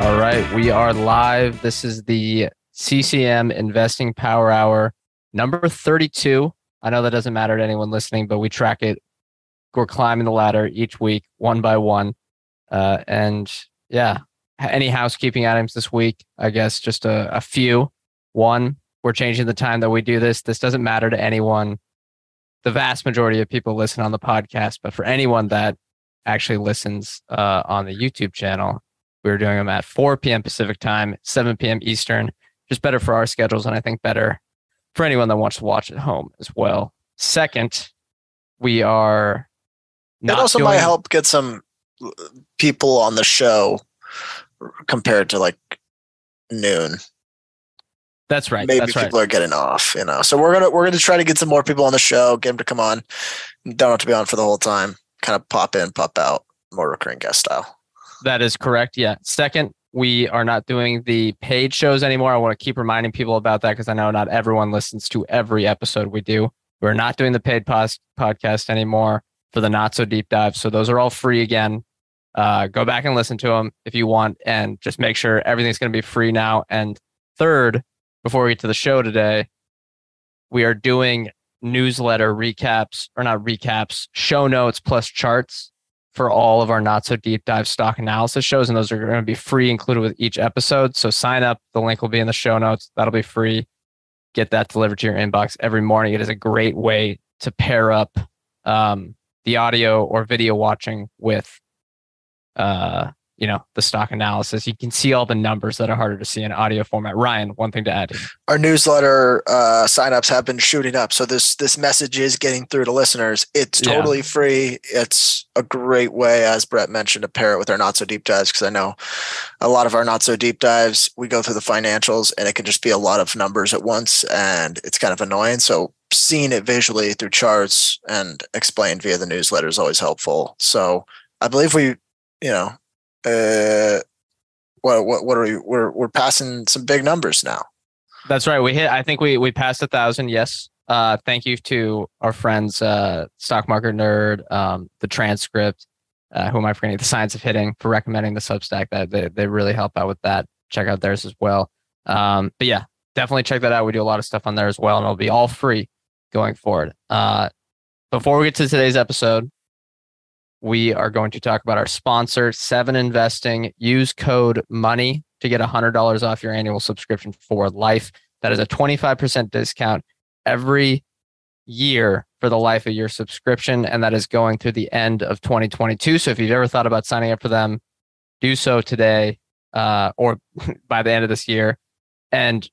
All right, we are live. This is the CCM Investing Power Hour number 32. I know that doesn't matter to anyone listening, but we track it. We're climbing the ladder each week, one by one. Uh, and yeah, any housekeeping items this week? I guess just a, a few. One, we're changing the time that we do this. This doesn't matter to anyone. The vast majority of people listen on the podcast, but for anyone that actually listens uh, on the YouTube channel, we were doing them at 4 p.m. Pacific time, 7 p.m. Eastern. Just better for our schedules, and I think better for anyone that wants to watch at home as well. Second, we are. It also doing, might help get some uh, people on the show compared to like noon. That's right. Maybe that's people right. are getting off, you know. So we're gonna we're gonna try to get some more people on the show, get them to come on. Don't have to be on for the whole time. Kind of pop in, pop out, more recurring guest style. That is correct. Yeah. Second, we are not doing the paid shows anymore. I want to keep reminding people about that because I know not everyone listens to every episode we do. We're not doing the paid pos- podcast anymore for the not so deep dive. So those are all free again. Uh, go back and listen to them if you want, and just make sure everything's going to be free now. And third, before we get to the show today, we are doing newsletter recaps or not recaps, show notes plus charts for all of our not so deep dive stock analysis shows. And those are going to be free included with each episode. So sign up. The link will be in the show notes. That'll be free. Get that delivered to your inbox every morning. It is a great way to pair up um, the audio or video watching with uh, you know the stock analysis. You can see all the numbers that are harder to see in audio format. Ryan one thing to add. Our newsletter uh, signups have been shooting up. So this this message is getting through to listeners. It's totally yeah. free. It's a great way as brett mentioned to pair it with our not so deep dives because i know a lot of our not so deep dives we go through the financials and it can just be a lot of numbers at once and it's kind of annoying. So seeing it visually through charts and explained via the newsletter is always helpful. So i believe we you know uh, what what what are we? We're we're passing some big numbers now. That's right. We hit. I think we we passed a thousand. Yes. Uh, thank you to our friends, uh, Stock Market Nerd, um, the transcript. Uh, who am I forgetting? The Science of Hitting for recommending the Substack. That they they really help out with that. Check out theirs as well. Um, but yeah, definitely check that out. We do a lot of stuff on there as well, and it'll be all free going forward. Uh, before we get to today's episode, we are going to talk about our sponsor, Seven Investing. Use code MONEY to get $100 off your annual subscription for life. That is a 25% discount every year for the life of your subscription. And that is going through the end of 2022. So if you've ever thought about signing up for them, do so today uh, or by the end of this year. And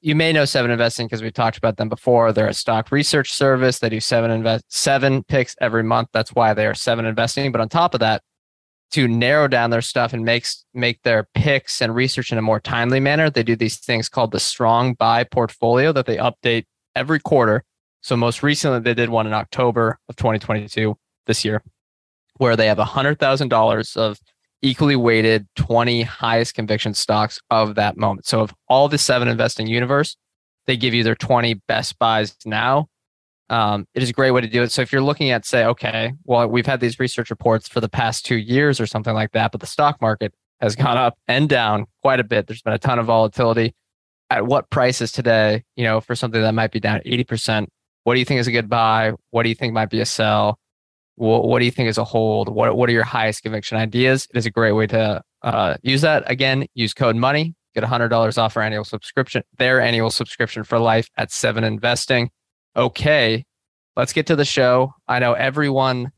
you may know Seven Investing because we've talked about them before. They're a stock research service. They do seven invest seven picks every month. That's why they are Seven Investing. But on top of that, to narrow down their stuff and makes make their picks and research in a more timely manner, they do these things called the Strong Buy Portfolio that they update every quarter. So most recently, they did one in October of 2022 this year, where they have hundred thousand dollars of equally weighted 20 highest conviction stocks of that moment. So of all the seven investing universe, they give you their 20 best buys now. Um, it is a great way to do it. So if you're looking at say, okay, well, we've had these research reports for the past two years or something like that, but the stock market has gone up and down quite a bit. There's been a ton of volatility. At what prices today, you know, for something that might be down 80%, what do you think is a good buy? What do you think might be a sell? What, what do you think is a hold? What, what are your highest conviction ideas? It is a great way to uh, use that. Again, use code money, get $100 off our annual subscription, their annual subscription for life at Seven Investing. Okay, let's get to the show. I know everyone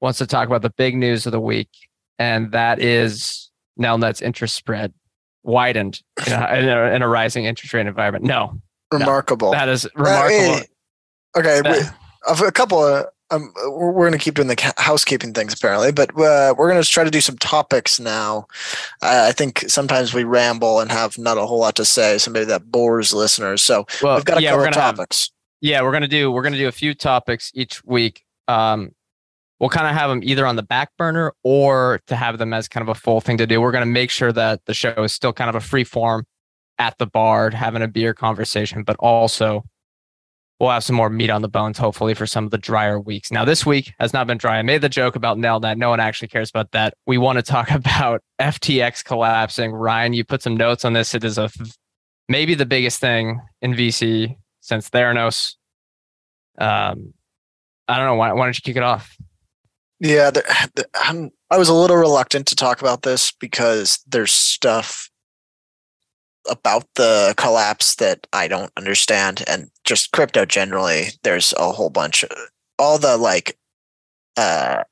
wants to talk about the big news of the week, and that is Nelnet's interest spread widened in a, in a, in a rising interest rate environment. No, remarkable. No, that is remarkable. Okay, that, a couple of um, we're, we're going to keep doing the housekeeping things apparently, but uh, we're going to try to do some topics now. Uh, I think sometimes we ramble and have not a whole lot to say, so maybe that bores listeners. So well, we've got a yeah, couple topics. Have, yeah, we're gonna do we're gonna do a few topics each week. Um, we'll kind of have them either on the back burner or to have them as kind of a full thing to do. We're gonna make sure that the show is still kind of a free form at the bar, having a beer conversation, but also we'll have some more meat on the bones, hopefully, for some of the drier weeks. Now, this week has not been dry. I made the joke about Nelnet. No one actually cares about that. We want to talk about FTX collapsing. Ryan, you put some notes on this. It is a maybe the biggest thing in VC since Theranos. Um, I don't know. Why, why don't you kick it off? Yeah, I was a little reluctant to talk about this because there's stuff about the collapse that I don't understand, and just crypto generally. There's a whole bunch of all the like, uh,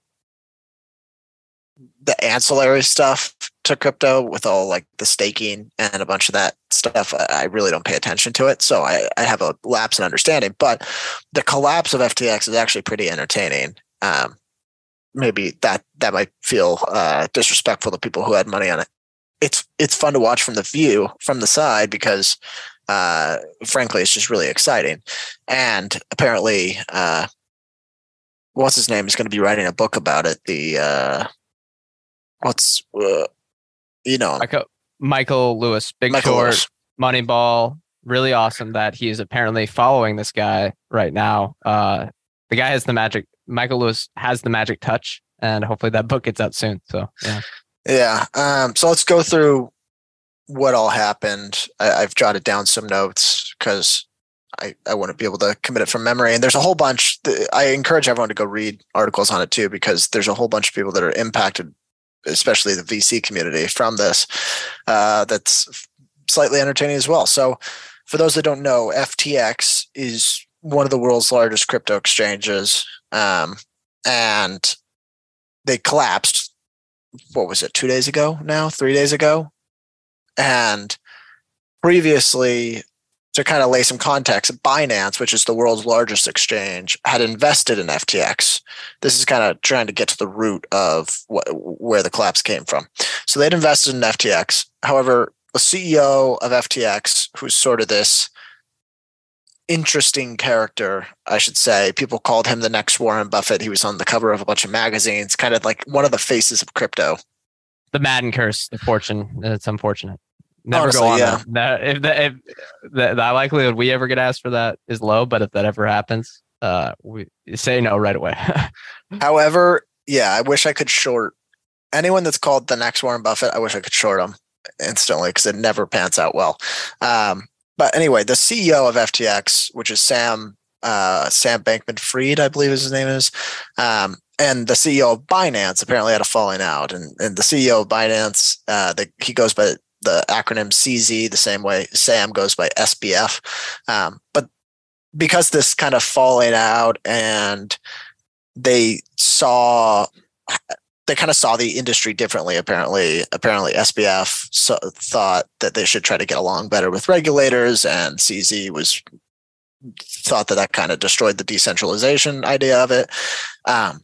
the ancillary stuff to crypto with all like the staking and a bunch of that stuff. I really don't pay attention to it, so I, I have a lapse in understanding. But the collapse of FTX is actually pretty entertaining. Um, maybe that that might feel uh, disrespectful to people who had money on it it's it's fun to watch from the view from the side because uh, frankly it's just really exciting. And apparently uh, what's his name is going to be writing a book about it the uh, what's uh, you know michael, michael lewis big michael short lewis. moneyball really awesome that he is apparently following this guy right now. Uh, the guy has the magic michael lewis has the magic touch and hopefully that book gets out soon so yeah yeah. Um, so let's go through what all happened. I, have jotted down some notes because I, I wouldn't be able to commit it from memory. And there's a whole bunch. I encourage everyone to go read articles on it too, because there's a whole bunch of people that are impacted, especially the VC community from this. Uh, that's slightly entertaining as well. So, for those that don't know, FTX is one of the world's largest crypto exchanges, um, and they collapsed what was it, two days ago now, three days ago? And previously, to kind of lay some context, Binance, which is the world's largest exchange, had invested in FTX. This is kind of trying to get to the root of where the collapse came from. So they'd invested in FTX. However, the CEO of FTX, who's sort of this interesting character, I should say. People called him the next Warren Buffett. He was on the cover of a bunch of magazines, kind of like one of the faces of crypto. The Madden curse, the fortune. It's unfortunate. Never Honestly, go on yeah. that. If, the, if the, the likelihood we ever get asked for that is low, but if that ever happens, uh, we say no right away. However, yeah, I wish I could short anyone that's called the next Warren Buffett. I wish I could short them instantly because it never pans out well. Um, but anyway, the CEO of FTX, which is Sam uh, Sam Bankman Fried, I believe his name is, um, and the CEO of Binance apparently had a falling out, and and the CEO of Binance, uh, the, he goes by the acronym CZ, the same way Sam goes by SBF, um, but because this kind of falling out and they saw they kind of saw the industry differently. Apparently, apparently SBF so, thought that they should try to get along better with regulators, and CZ was thought that that kind of destroyed the decentralization idea of it. Um,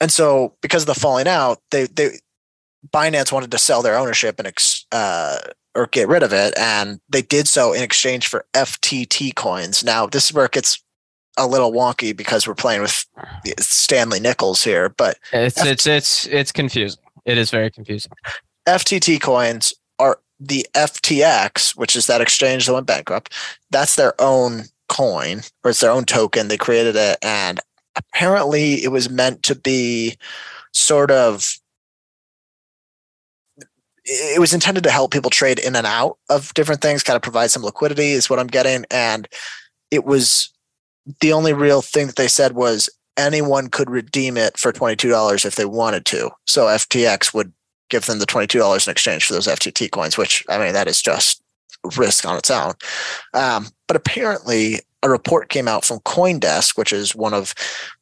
and so, because of the falling out, they they Binance wanted to sell their ownership and uh, or get rid of it, and they did so in exchange for FTT coins. Now, this is where it gets a little wonky because we're playing with Stanley Nichols here, but it's F- it's it's it's confusing. It is very confusing. FTT coins are the FTX, which is that exchange that went bankrupt. That's their own coin or it's their own token. They created it, and apparently it was meant to be sort of it was intended to help people trade in and out of different things, kind of provide some liquidity, is what I'm getting. And it was the only real thing that they said was anyone could redeem it for $22 if they wanted to. So FTX would give them the $22 in exchange for those FTT coins, which I mean, that is just risk on its own. Um, but apparently, a report came out from Coindesk, which is one of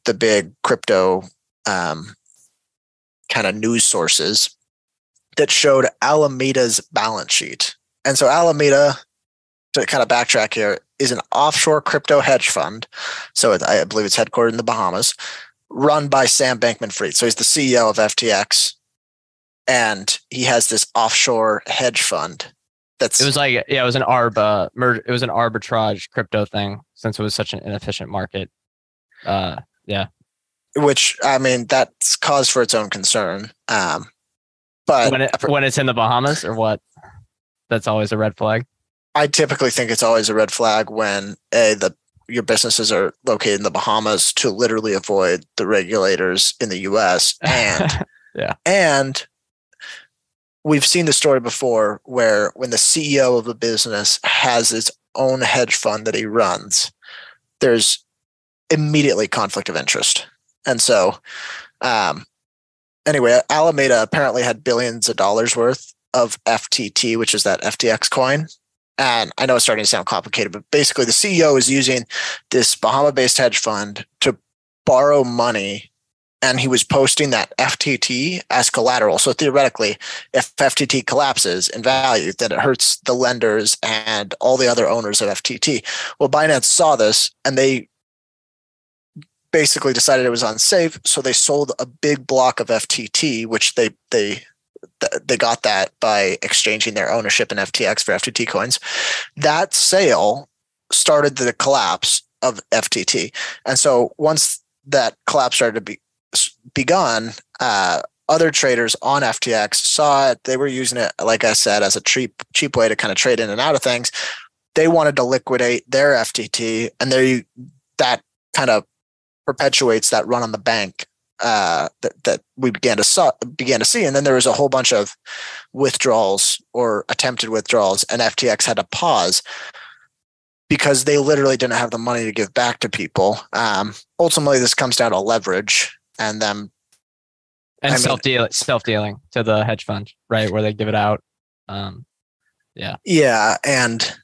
the big crypto um, kind of news sources, that showed Alameda's balance sheet. And so Alameda to kind of backtrack here, is an offshore crypto hedge fund. So it, I believe it's headquartered in the Bahamas, run by Sam Bankman Fried. So he's the CEO of FTX. And he has this offshore hedge fund that's It was like yeah, it was an arb uh, mer- it was an arbitrage crypto thing since it was such an inefficient market. Uh yeah. which I mean that's cause for its own concern. Um, but When it when it's in the Bahamas or what? That's always a red flag. I typically think it's always a red flag when a the your businesses are located in the Bahamas to literally avoid the regulators in the U.S. and Yeah. and we've seen the story before where when the CEO of a business has its own hedge fund that he runs, there's immediately conflict of interest, and so um, anyway, Alameda apparently had billions of dollars worth of FTT, which is that FTX coin. And I know it's starting to sound complicated, but basically the CEO is using this Bahama based hedge fund to borrow money. And he was posting that FTT as collateral. So theoretically, if FTT collapses in value, then it hurts the lenders and all the other owners of FTT. Well, Binance saw this and they basically decided it was unsafe. So they sold a big block of FTT, which they they they got that by exchanging their ownership in FTX for FTT coins. That sale started the collapse of FTT, and so once that collapse started to be begun, uh, other traders on FTX saw it. They were using it, like I said, as a cheap cheap way to kind of trade in and out of things. They wanted to liquidate their FTT, and they that kind of perpetuates that run on the bank uh, that that we began to saw, began to see, and then there was a whole bunch of withdrawals or attempted withdrawals, and FTX had to pause because they literally didn't have the money to give back to people. Um, ultimately, this comes down to leverage and them And self deal self dealing to the hedge fund, right? Where they give it out. Um yeah, Yeah, and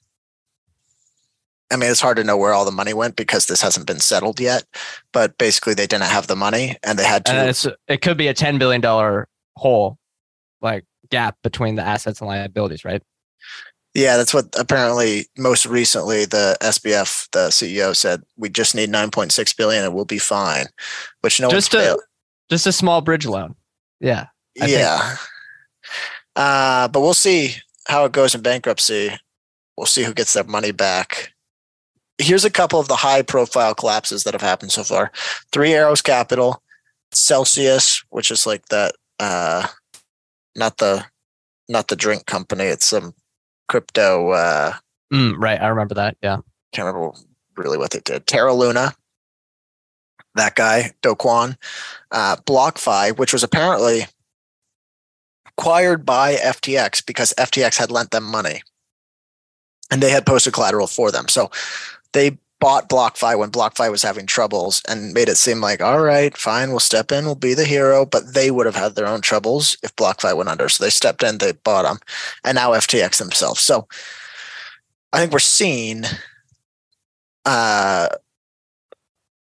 I mean it's hard to know where all the money went because this hasn't been settled yet. But basically, they didn't have the money, and they had to. it could be a ten billion dollar hole, like gap between the assets and liabilities, right? yeah, that's what apparently most recently the SBF, the CEO, said. We just need nine point six billion, and we'll be fine. Which no Just one's a- failed. Just a small bridge loan. Yeah. I Yeah. Uh, but we'll see how it goes in bankruptcy. We'll see who gets their money back. Here's a couple of the high profile collapses that have happened so far. Three Arrows Capital, Celsius, which is like that uh not the not the drink company, it's some crypto uh Mm, right. I remember that. Yeah. can't remember really what they did. Terra Luna, that guy, Do Kwon, uh, BlockFi, which was apparently acquired by FTX because FTX had lent them money and they had posted collateral for them. So they bought BlockFi when BlockFi was having troubles and made it seem like, all right, fine, we'll step in, we'll be the hero. But they would have had their own troubles if BlockFi went under. So they stepped in, they bought them, and now FTX themselves. So I think we're seeing uh,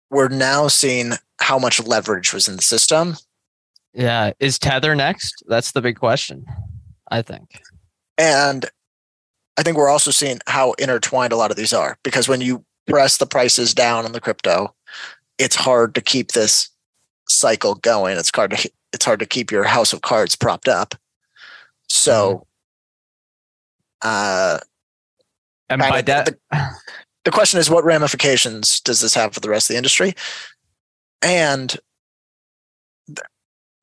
we're now seeing how much leverage was in the system. Yeah. Is Tether next? That's the big question. I think. And I think we're also seeing how intertwined a lot of these are because when you press the prices down on the crypto, it's hard to keep this cycle going. It's hard to it's hard to keep your house of cards propped up. So uh And by that, the, the question is what ramifications does this have for the rest of the industry and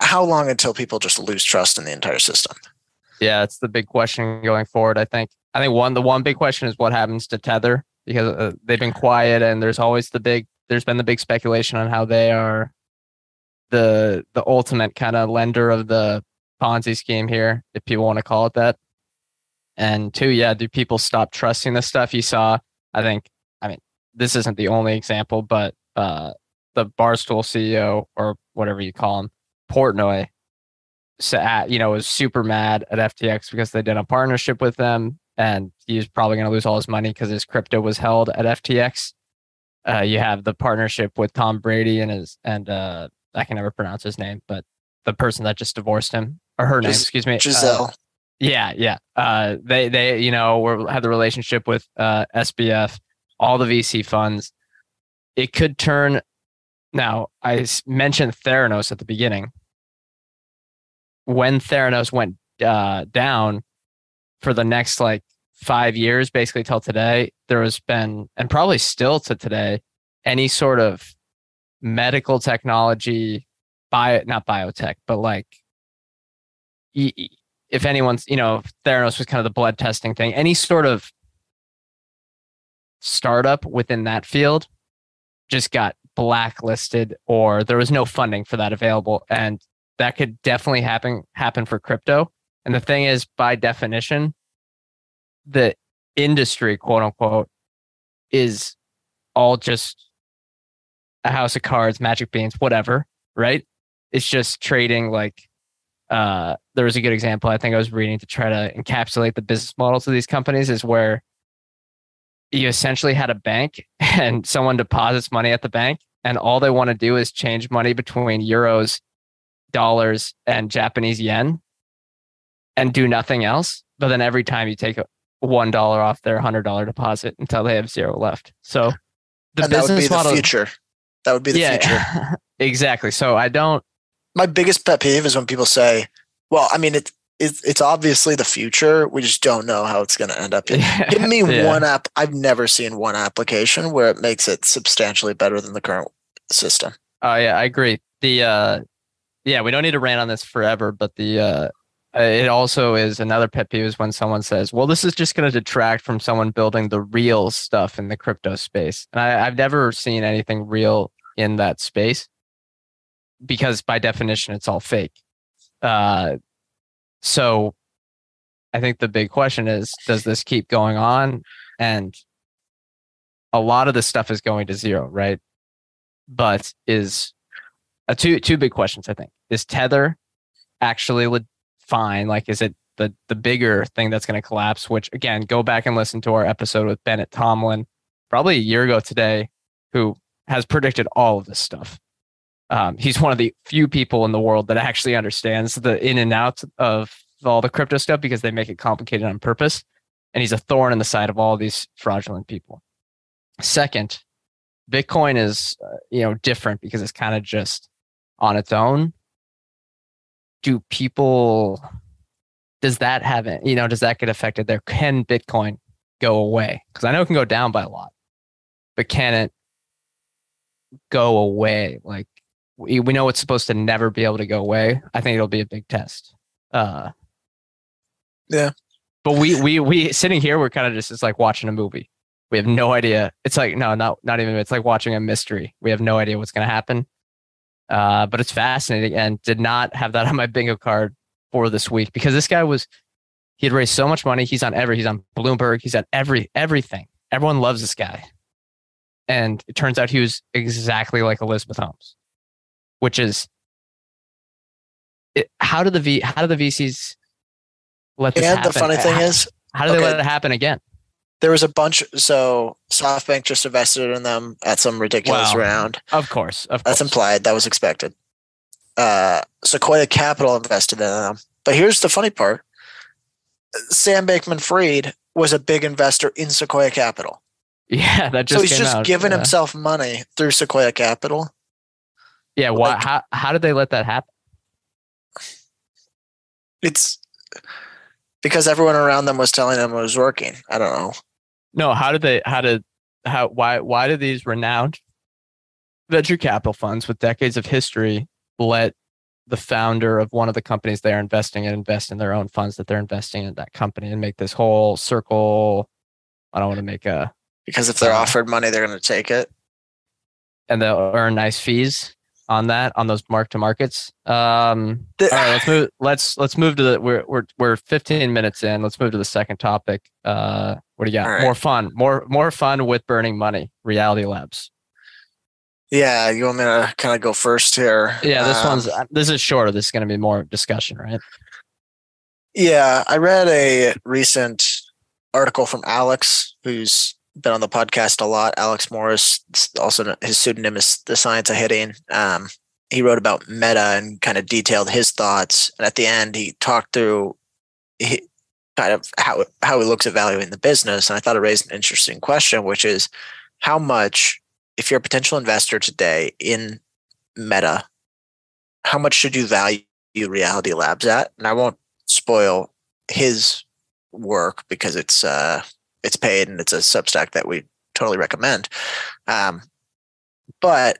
how long until people just lose trust in the entire system yeah, it's the big question going forward. I think. I think one the one big question is what happens to Tether because uh, they've been quiet and there's always the big there's been the big speculation on how they are the the ultimate kind of lender of the Ponzi scheme here, if people want to call it that. And two, yeah, do people stop trusting this stuff? You saw, I think, I mean, this isn't the only example, but uh, the Barstool CEO or whatever you call him, Portnoy, sa- at, you know, was super mad at FTX because they did a partnership with them, and he's probably going to lose all his money because his crypto was held at FTX. Uh, you have the partnership with Tom Brady and his and uh, I can never pronounce his name, but the person that just divorced him or her name, excuse me, uh, Yeah, yeah. Uh, they they you know were had the relationship with uh, SBF, all the VC funds. It could turn. Now I mentioned Theranos at the beginning. When Theranos went uh, down for the next like five years, basically till today, there has been and probably still to today, any sort of medical technology, bio not biotech, but like if anyone's, you know, Theranos was kind of the blood testing thing, any sort of startup within that field just got blacklisted or there was no funding for that available. And that could definitely happen happen for crypto. And the thing is, by definition, the industry, quote unquote, is all just a house of cards, magic beans, whatever, right? It's just trading like uh, there was a good example I think I was reading to try to encapsulate the business models of these companies is where you essentially had a bank and someone deposits money at the bank and all they want to do is change money between euros, dollars, and Japanese yen and do nothing else. But then every time you take one dollar off their hundred dollar deposit until they have zero left. So the and business that would be model, the future. That would be the yeah, future. exactly. So I don't my biggest pet peeve is when people say, "Well, I mean, it, it's it's obviously the future. We just don't know how it's going to end up." Give me yeah. one app. I've never seen one application where it makes it substantially better than the current system. Oh yeah, I agree. The uh, yeah, we don't need to rant on this forever, but the uh, it also is another pet peeve is when someone says, "Well, this is just going to detract from someone building the real stuff in the crypto space." And I, I've never seen anything real in that space because by definition it's all fake. Uh, so I think the big question is does this keep going on? And a lot of this stuff is going to zero, right? But is uh, two two big questions, I think. Is Tether actually fine? Like, is it the the bigger thing that's going to collapse? Which again, go back and listen to our episode with Bennett Tomlin, probably a year ago today, who has predicted all of this stuff um, he's one of the few people in the world that actually understands the in and out of all the crypto stuff because they make it complicated on purpose. And he's a thorn in the side of all these fraudulent people. Second, Bitcoin is uh, you know different because it's kind of just on its own. Do people? Does that have it? You know, does that get affected there? Can Bitcoin go away? Because I know it can go down by a lot, but can it go away? Like we, we know it's supposed to never be able to go away. I think it'll be a big test. Uh, yeah. But we we we sitting here, we're kind of just it's like watching a movie. We have no idea. It's like no, not not even. It's like watching a mystery. We have no idea what's going to happen. Uh, but it's fascinating, and did not have that on my bingo card for this week because this guy was he had raised so much money. He's on every. He's on Bloomberg. He's on every everything. Everyone loves this guy, and it turns out he was exactly like Elizabeth Holmes which is it, how do the V how do the VCs let this and happen? the funny thing how, is, how do okay, they let it happen again? There was a bunch. So SoftBank just invested in them at some ridiculous well, round. Of course, of that's course. implied. That was expected. Uh, Sequoia Capital invested in them. But here's the funny part: Sam Bankman-Fried was a big investor in Sequoia Capital. Yeah, that just so he's just out. giving yeah. himself money through Sequoia Capital. Yeah, why? Like, how how did they let that happen? It's because everyone around them was telling them it was working. I don't know. No, how did they? How did? How? Why? Why do these renowned venture capital funds with decades of history let the founder of one of the companies they're investing in invest in their own funds that they're investing in that company and make this whole circle? I don't want to make a because if they're uh, offered money, they're going to take it, and they'll earn nice fees on that on those mark to markets. Um, the, all right, let's move. Let's let's move to the. We're we're we're 15 minutes in. Let's move to the second topic. Uh, what do you got? Right. More fun. More more fun with burning money. Reality Labs. Yeah, you want me to kind of go first here? Yeah, this um, one's this is shorter. This is going to be more discussion, right? Yeah, I read a recent article from Alex, who's been on the podcast a lot. Alex Morris, also his pseudonym is The Science of Hitting. Um, he wrote about meta and kind of detailed his thoughts. And at the end, he talked through, he, kind of how how he looks at valuing the business. And I thought it raised an interesting question, which is how much, if you're a potential investor today in Meta, how much should you value Reality Labs at? And I won't spoil his work because it's uh it's paid and it's a Substack that we totally recommend. Um, but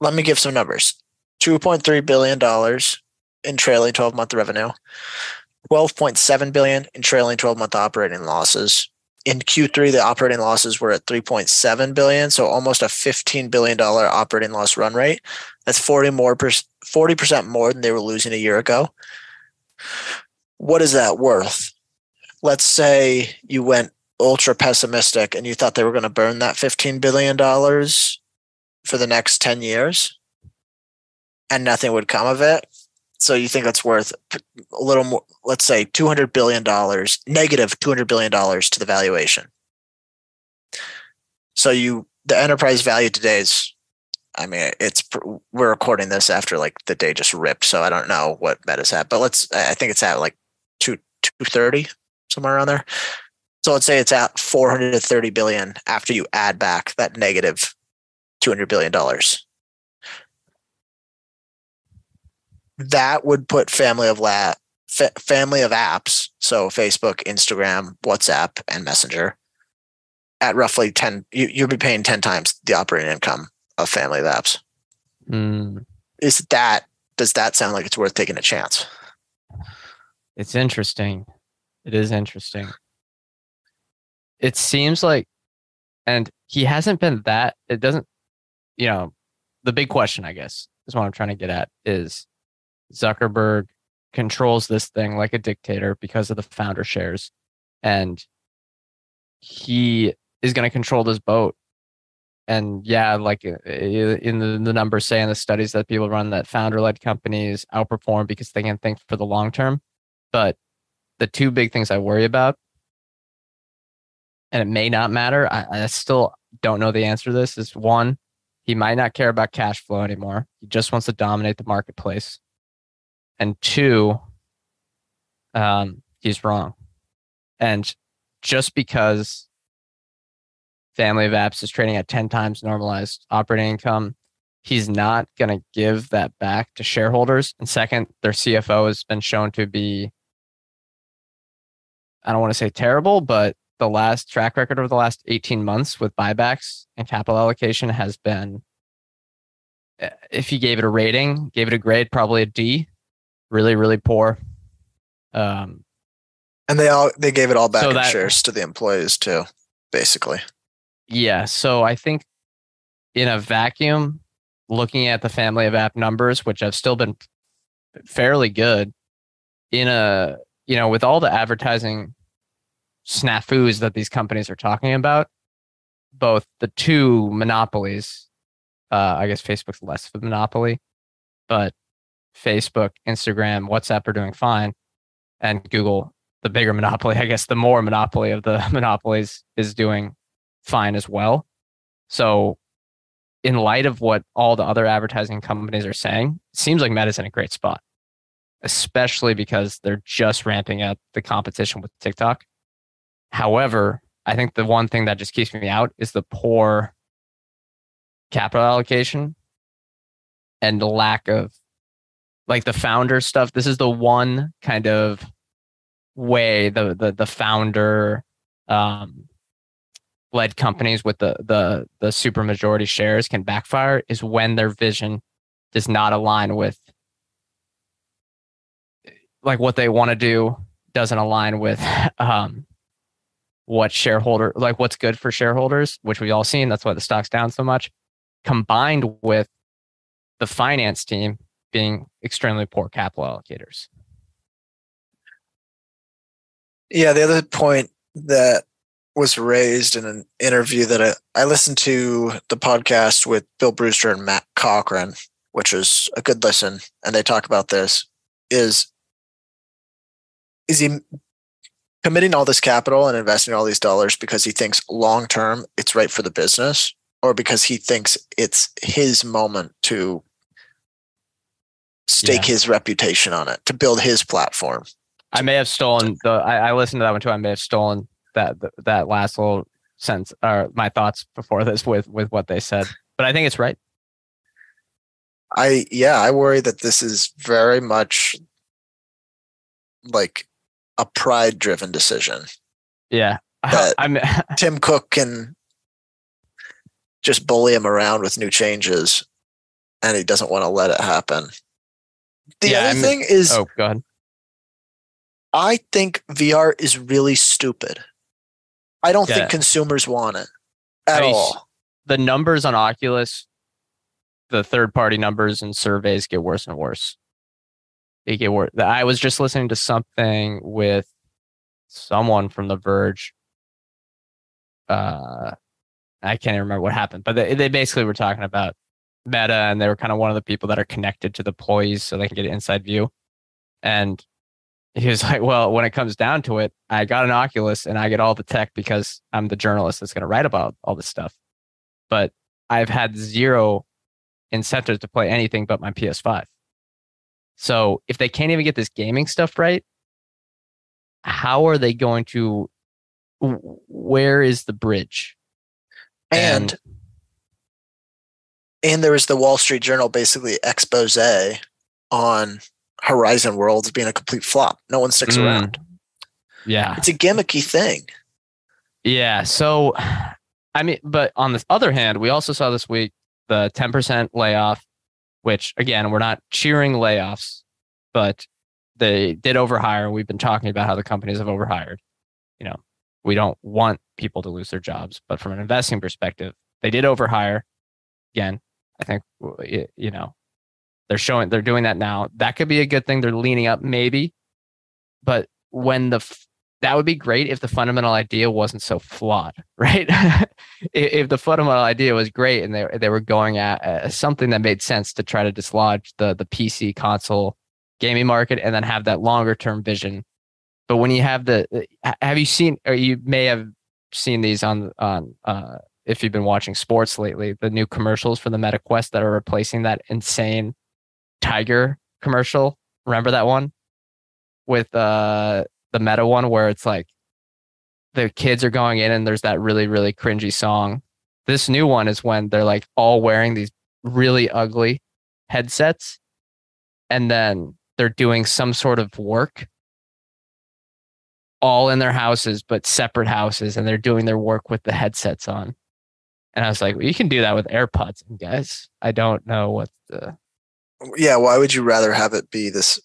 let me give some numbers: two point three billion dollars in trailing twelve month revenue, 12.7 billion in trailing 12 month operating losses. In Q3, the operating losses were at 3.7 billion, so almost a 15 billion dollar operating loss run rate. That's 40 more 40% more than they were losing a year ago. What is that worth? Let's say you went ultra pessimistic and you thought they were going to burn that 15 billion dollars for the next 10 years and nothing would come of it so you think it's worth a little more, let's say $200 billion, negative $200 billion to the valuation. So you, the enterprise value today is, I mean, it's, we're recording this after like the day just ripped. So I don't know what Meta's at, but let's, I think it's at like two, 230, somewhere around there. So let's say it's at 430 billion after you add back that negative 200 billion dollars. that would put family of la- fa- family of apps, so Facebook, Instagram, WhatsApp, and Messenger, at roughly ten. You, you'll be paying ten times the operating income of family of apps. Mm. Is that does that sound like it's worth taking a chance? It's interesting. It is interesting. It seems like, and he hasn't been that. It doesn't. You know, the big question, I guess, is what I'm trying to get at is Zuckerberg controls this thing like a dictator because of the founder shares. And he is going to control this boat. And yeah, like uh, in the, the numbers say in the studies that people run that founder led companies outperform because they can think for the long term. But the two big things I worry about, and it may not matter, I, I still don't know the answer to this, is one, he might not care about cash flow anymore. He just wants to dominate the marketplace and two, um, he's wrong. And just because Family of Apps is trading at 10 times normalized operating income, he's not going to give that back to shareholders. And second, their CFO has been shown to be, I don't want to say terrible, but the last track record over the last 18 months with buybacks and capital allocation has been, eh, if you gave it a rating, gave it a grade, probably a D really, really poor. Um, and they all they gave it all back so in that, shares to the employees too, basically. Yeah. So I think in a vacuum, looking at the family of app numbers, which have still been fairly good, in a you know, with all the advertising snafus that these companies are talking about, both the two monopolies, uh, I guess Facebook's less of a monopoly, but Facebook, Instagram, WhatsApp are doing fine, and Google, the bigger monopoly, I guess the more monopoly of the monopolies, is doing fine as well. So, in light of what all the other advertising companies are saying, it seems like Meta's in a great spot, especially because they're just ramping up the competition with TikTok. However, I think the one thing that just keeps me out is the poor capital allocation and the lack of like the founder stuff. This is the one kind of way the the the founder um, led companies with the the the super majority shares can backfire is when their vision does not align with like what they want to do doesn't align with um, what shareholder like what's good for shareholders which we've all seen that's why the stock's down so much combined with the finance team being extremely poor capital allocators. Yeah, the other point that was raised in an interview that I, I listened to the podcast with Bill Brewster and Matt Cochrane, which was a good listen, and they talk about this, is is he committing all this capital and investing all these dollars because he thinks long term it's right for the business or because he thinks it's his moment to stake yeah. his reputation on it to build his platform. I may have stolen the. I, I, listened to that one too. I may have stolen that that last little sense or my thoughts before this with with what they said, but I think it's right. I yeah, I worry that this is very much like a pride driven decision. Yeah. I'm Tim Cook can just bully him around with new changes and he doesn't want to let it happen. The yeah, other I'm, thing is Oh, go ahead. I think VR is really stupid. I don't yeah. think consumers want it at I mean, all. The numbers on Oculus, the third party numbers and surveys get worse and worse. They get worse. I was just listening to something with someone from The Verge. Uh, I can't even remember what happened, but they, they basically were talking about Meta and they were kind of one of the people that are connected to the employees so they can get an inside view. And he was like, Well, when it comes down to it, I got an Oculus and I get all the tech because I'm the journalist that's going to write about all this stuff. But I've had zero incentive to play anything but my PS5. So if they can't even get this gaming stuff right, how are they going to? Where is the bridge? And and, and there was the Wall Street Journal basically expose on Horizon Worlds being a complete flop. No one sticks mm. around. Yeah. It's a gimmicky thing. Yeah. So, I mean, but on the other hand, we also saw this week the 10% layoff, which again, we're not cheering layoffs, but they did overhire. We've been talking about how the companies have overhired. You know, we don't want people to lose their jobs, but from an investing perspective, they did overhire. Again, I think, you know, they're showing they're doing that now. That could be a good thing. They're leaning up maybe, but when the that would be great if the fundamental idea wasn't so flawed, right? if the fundamental idea was great and they they were going at something that made sense to try to dislodge the the PC console gaming market and then have that longer term vision. But when you have the have you seen or you may have seen these on on uh, if you've been watching sports lately, the new commercials for the Meta Quest that are replacing that insane Tiger commercial. Remember that one with uh the meta one where it's like the kids are going in and there's that really really cringy song. This new one is when they're like all wearing these really ugly headsets and then they're doing some sort of work all in their houses but separate houses and they're doing their work with the headsets on. And I was like, well, you can do that with AirPods, guys. I don't know what the yeah, why would you rather have it be this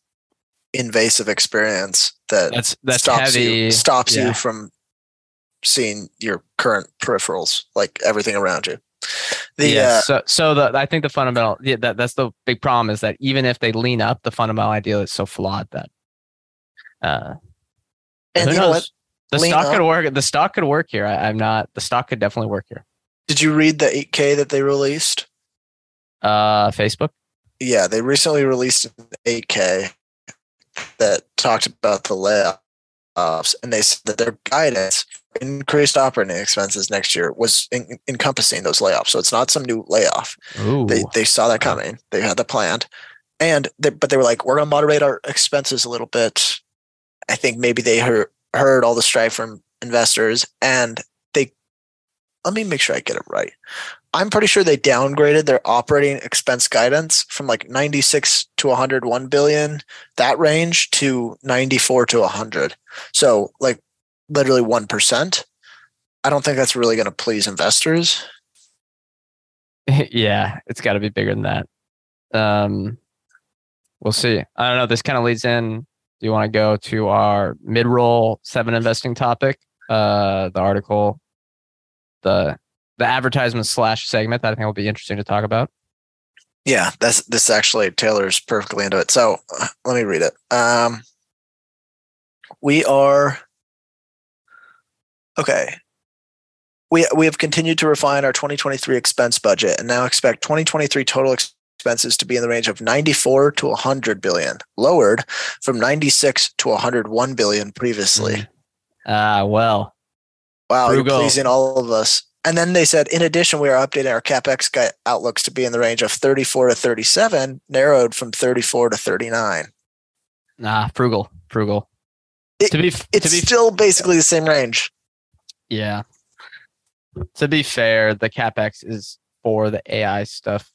invasive experience that that's, that's stops heavy. you stops yeah. you from seeing your current peripherals, like everything around you. The, yeah, uh, so so the I think the fundamental yeah, that that's the big problem is that even if they lean up, the fundamental ideal is so flawed that uh and you know what? The lean stock up. could work. The stock could work here. I, I'm not. The stock could definitely work here. Did you read the 8K that they released? Uh, Facebook yeah, they recently released an 8K that talked about the layoffs, and they said that their guidance increased operating expenses next year was in, encompassing those layoffs. So it's not some new layoff. Ooh. They they saw that coming. They had the planned, and they, but they were like, we're going to moderate our expenses a little bit. I think maybe they heard heard all the strife from investors, and they let me make sure I get it right. I'm pretty sure they downgraded their operating expense guidance from like 96 to 101 billion, that range, to 94 to 100. So, like, literally 1%. I don't think that's really going to please investors. yeah, it's got to be bigger than that. Um, we'll see. I don't know. This kind of leads in. Do you want to go to our mid roll seven investing topic? Uh, the article, the the advertisement slash segment that I think will be interesting to talk about. Yeah, that's this actually tailors perfectly into it. So uh, let me read it. Um, we are okay. We we have continued to refine our 2023 expense budget and now expect 2023 total expenses to be in the range of 94 to 100 billion, lowered from 96 to 101 billion previously. Ah, uh, well. Wow, Frugal. you're pleasing all of us. And then they said, in addition, we are updating our capex outlooks to be in the range of 34 to 37, narrowed from 34 to 39. Nah, frugal, frugal. It, to be, it's to be, still basically the same range. Yeah. To be fair, the capex is for the AI stuff.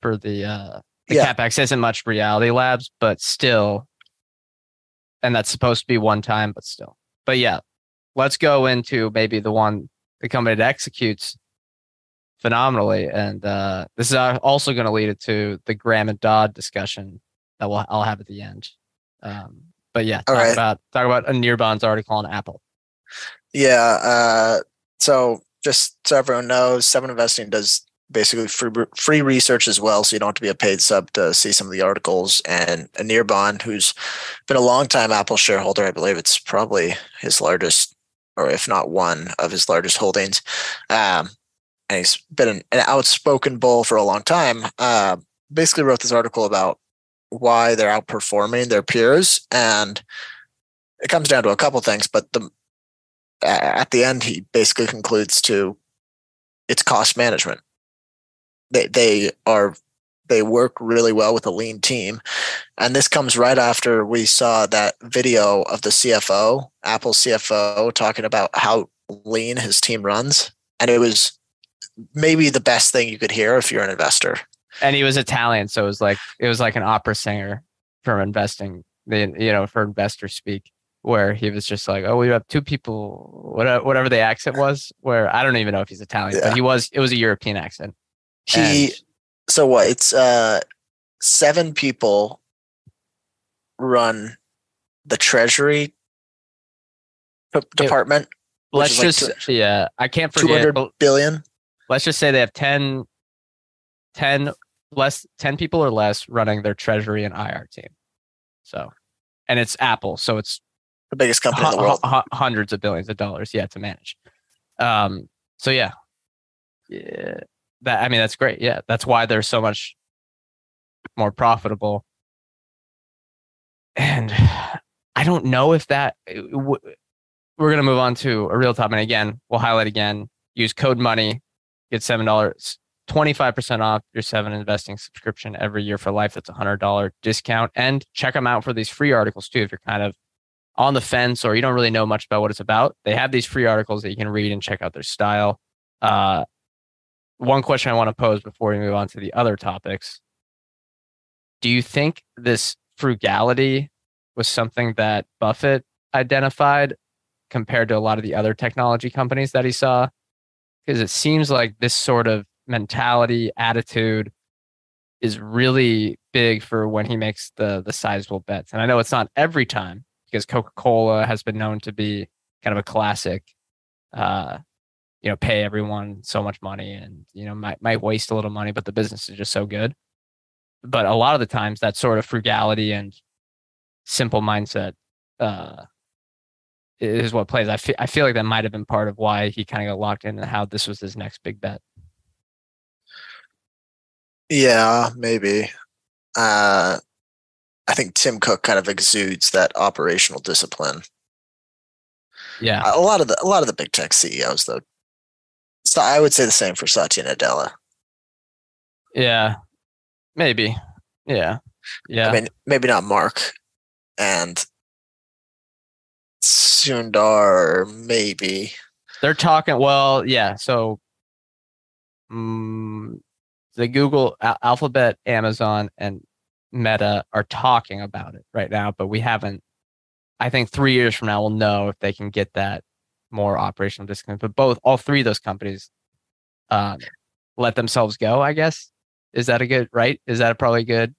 For the uh, the yeah. capex isn't much Reality Labs, but still, and that's supposed to be one time, but still. But yeah, let's go into maybe the one the company that executes phenomenally, and uh, this is also going to lead it to the Graham and Dodd discussion that we'll I'll have at the end. Um, but yeah, talk right. about talk about Anirban's article on Apple. Yeah. Uh, so just so everyone knows, Seven Investing does basically free free research as well, so you don't have to be a paid sub to see some of the articles. And Anirban, who's been a long time Apple shareholder, I believe it's probably his largest, or if not one of his largest holdings. Um, and he's been an, an, outspoken bull for a long time. Uh, basically, wrote this article about why they're outperforming their peers, and it comes down to a couple things. But the at the end, he basically concludes to it's cost management. They they are they work really well with a lean team, and this comes right after we saw that video of the CFO, Apple CFO, talking about how lean his team runs, and it was maybe the best thing you could hear if you're an investor. And he was Italian, so it was like it was like an opera singer from investing, you know, for investor speak where he was just like, "Oh, we have two people, whatever the accent was." Where I don't even know if he's Italian, yeah. but he was. It was a European accent. He. And, so what? It's uh, seven people run the treasury department. It, let's just like yeah, I can't forget. 200 billion. Let's just say they have 10, 10 less, ten people or less running their treasury and IR team. So, and it's Apple, so it's the biggest company in the world. H- hundreds of billions of dollars, yeah, to manage. Um, so yeah, yeah, that I mean that's great. Yeah, that's why they're so much more profitable. And I don't know if that uh, we're gonna move on to a real top. And again, we'll highlight again. Use code money, get seven dollars 25% off your seven investing subscription every year for life. That's a hundred dollar discount. And check them out for these free articles too. If you're kind of on the fence or you don't really know much about what it's about, they have these free articles that you can read and check out their style. Uh, one question I want to pose before we move on to the other topics Do you think this frugality was something that Buffett identified compared to a lot of the other technology companies that he saw? Because it seems like this sort of mentality, attitude is really big for when he makes the the sizable bets. And I know it's not every time, because Coca Cola has been known to be kind of a classic. Uh, you know, pay everyone so much money, and you know might might waste a little money, but the business is just so good. But a lot of the times, that sort of frugality and simple mindset uh, is what plays. I feel I feel like that might have been part of why he kind of got locked in and how this was his next big bet. Yeah, maybe. Uh, I think Tim Cook kind of exudes that operational discipline. Yeah, a lot of the a lot of the big tech CEOs though. So I would say the same for Satya Nadella. Yeah, maybe. Yeah, yeah. I mean, maybe not Mark and Sundar, maybe. They're talking. Well, yeah. So, um, the Google, Alphabet, Amazon, and Meta are talking about it right now, but we haven't. I think three years from now, we'll know if they can get that more operational discipline. But both, all three of those companies, um, let themselves go. I guess is that a good right? Is that a probably good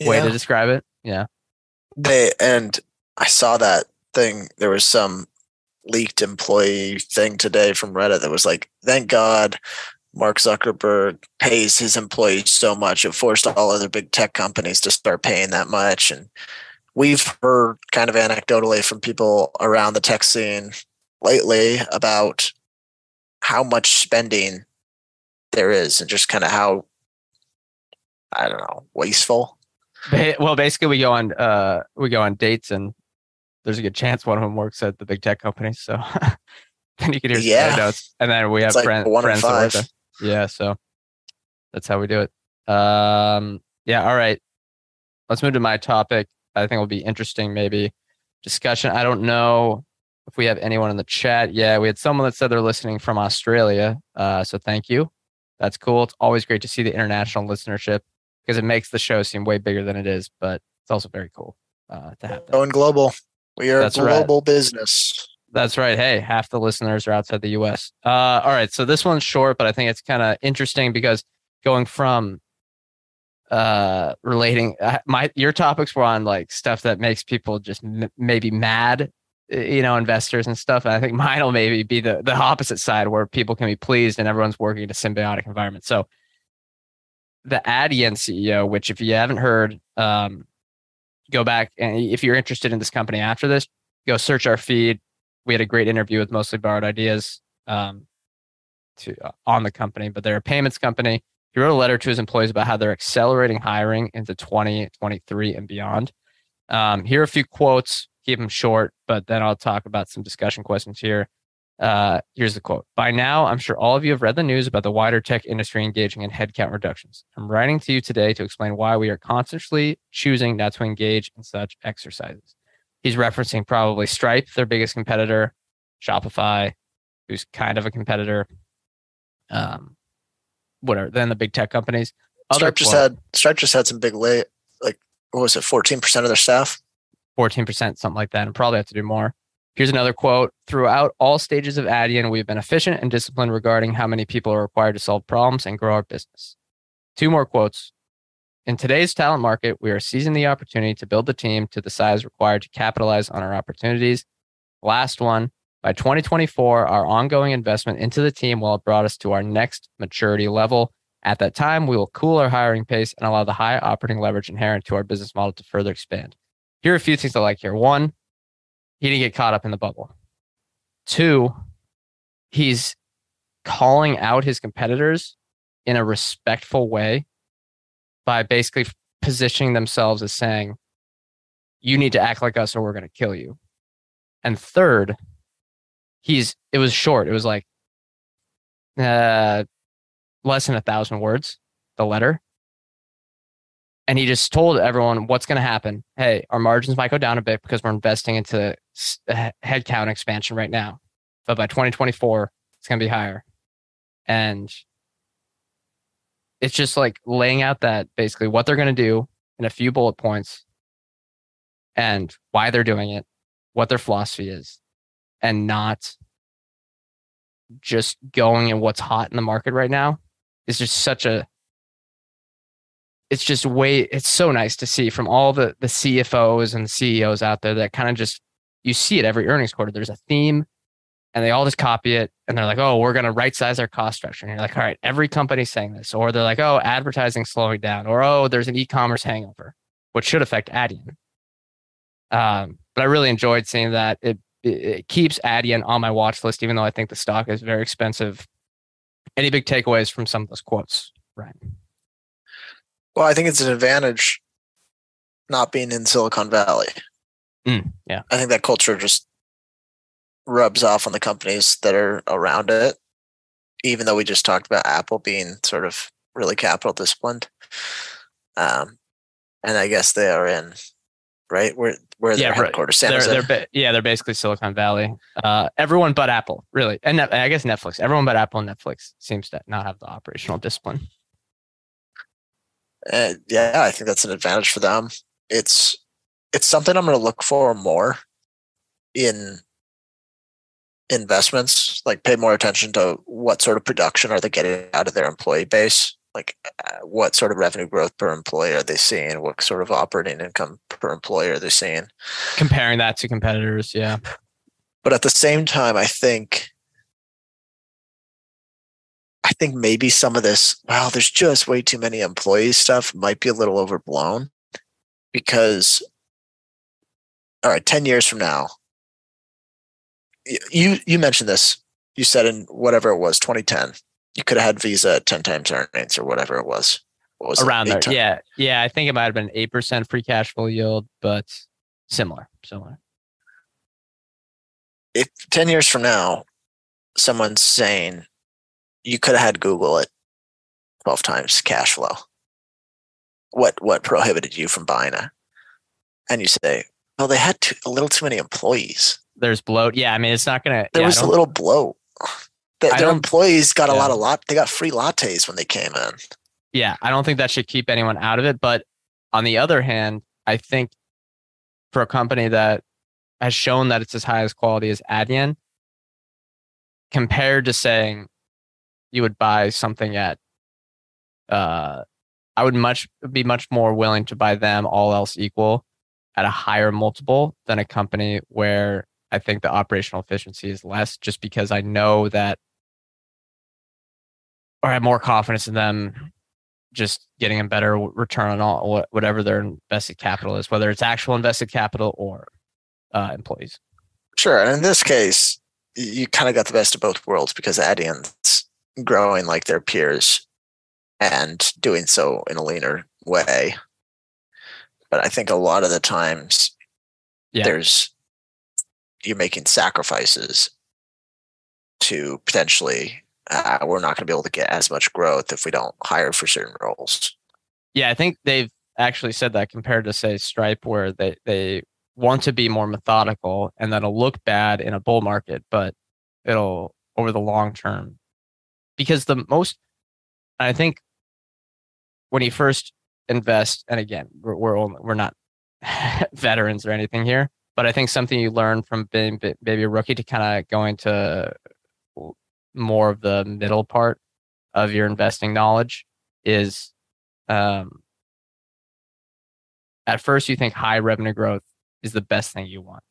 way yeah. to describe it? Yeah. They and I saw that thing. There was some leaked employee thing today from Reddit that was like, "Thank God Mark Zuckerberg pays his employees so much, it forced all other big tech companies to start paying that much. And we've heard kind of anecdotally from people around the tech scene lately about how much spending there is and just kind of how I don't know, wasteful. Well, basically we go on uh we go on dates and there's a good chance one of them works at the big tech company. So then you can hear yeah. notes. And then we have like friend, friends that work. Yeah, so that's how we do it. Um, yeah, all right. Let's move to my topic. I think will be interesting. Maybe discussion. I don't know if we have anyone in the chat. Yeah, we had someone that said they're listening from Australia. Uh, so thank you. That's cool. It's always great to see the international listenership because it makes the show seem way bigger than it is, but it's also very cool uh, to have that. Going global. We are That's a global right. business. That's right. Hey, half the listeners are outside the US. Uh, all right. So this one's short, but I think it's kind of interesting because going from uh relating uh, my your topics were on like stuff that makes people just m- maybe mad you know investors and stuff and i think mine will maybe be the the opposite side where people can be pleased and everyone's working in a symbiotic environment so the Adyen ceo which if you haven't heard um go back and if you're interested in this company after this go search our feed we had a great interview with mostly borrowed ideas um to uh, on the company but they're a payments company he wrote a letter to his employees about how they're accelerating hiring into 2023 and beyond. Um, here are a few quotes. Keep them short, but then I'll talk about some discussion questions here. Uh, here's the quote. By now, I'm sure all of you have read the news about the wider tech industry engaging in headcount reductions. I'm writing to you today to explain why we are consciously choosing not to engage in such exercises. He's referencing probably Stripe, their biggest competitor, Shopify, who's kind of a competitor. Um, whatever then the big tech companies. Stripe just had Stripe just had some big lay like what was it, fourteen percent of their staff? Fourteen percent, something like that, and probably have to do more. Here's another quote. Throughout all stages of Adyen, we've been efficient and disciplined regarding how many people are required to solve problems and grow our business. Two more quotes. In today's talent market, we are seizing the opportunity to build the team to the size required to capitalize on our opportunities. Last one. By 2024, our ongoing investment into the team will have brought us to our next maturity level. At that time, we will cool our hiring pace and allow the high operating leverage inherent to our business model to further expand. Here are a few things I like here. One, he didn't get caught up in the bubble. Two, he's calling out his competitors in a respectful way by basically positioning themselves as saying, you need to act like us or we're going to kill you. And third, he's it was short. It was like uh less than a thousand words, the letter. And he just told everyone what's going to happen. Hey, our margins might go down a bit because we're investing into uh, headcount expansion right now. But by 2024, it's going to be higher. And it's just like laying out that basically what they're going to do in a few bullet points and why they're doing it, what their philosophy is, and not just going in what's hot in the market right now is just such a it's just way it's so nice to see from all the the CFOs and CEOs out there that kind of just you see it every earnings quarter. There's a theme and they all just copy it and they're like oh we're going to right size our cost structure. And you're like all right every company's saying this. Or they're like oh advertising slowing down. Or oh there's an e-commerce hangover which should affect Adyen. Um, but I really enjoyed seeing that. It it, keeps Adyen on my watch list, even though I think the stock is very expensive. Any big takeaways from some of those quotes, Ryan? Well, I think it's an advantage not being in Silicon Valley. Mm, yeah. I think that culture just rubs off on the companies that are around it, even though we just talked about Apple being sort of really capital disciplined. Um, and I guess they are in right? Where where yeah, their headquarters? San they're, they're ba- yeah, they're basically Silicon Valley. Uh, everyone but Apple, really, and I guess Netflix. Everyone but Apple and Netflix seems to not have the operational discipline. Uh, yeah, I think that's an advantage for them. It's it's something I'm going to look for more in investments. Like, pay more attention to what sort of production are they getting out of their employee base like uh, what sort of revenue growth per employee are they seeing what sort of operating income per employee are they seeing comparing that to competitors yeah but at the same time i think i think maybe some of this wow there's just way too many employees stuff might be a little overblown because all right 10 years from now you you mentioned this you said in whatever it was 2010 you could have had Visa at 10 times earnings or whatever it was. What was Around it? there. Times? Yeah. Yeah. I think it might have been 8% free cash flow yield, but similar. Similar. If 10 years from now, someone's saying you could have had Google at 12 times cash flow, what, what prohibited you from buying it? And you say, well, they had too, a little too many employees. There's bloat. Yeah, I mean, it's not gonna. There yeah, was a little bloat. Their, their employees got a lot of lot. They got free lattes when they came in. yeah, I don't think that should keep anyone out of it. But on the other hand, I think for a company that has shown that it's as high as quality as Adyen, compared to saying you would buy something at, uh, I would much be much more willing to buy them all else equal at a higher multiple than a company where I think the operational efficiency is less, just because I know that, or I have more confidence in them just getting a better return on all whatever their invested capital is, whether it's actual invested capital or uh, employees. Sure, and in this case, you kind of got the best of both worlds because Adyen's growing like their peers and doing so in a leaner way. But I think a lot of the times Yeah. there's you're making sacrifices to potentially uh, we're not going to be able to get as much growth if we don't hire for certain roles. Yeah, I think they've actually said that compared to say Stripe, where they they want to be more methodical and that'll look bad in a bull market, but it'll over the long term. Because the most, I think, when you first invest, and again, we're we're, only, we're not veterans or anything here, but I think something you learn from being maybe a rookie to kind of going to more of the middle part of your investing knowledge is um, at first you think high revenue growth is the best thing you want.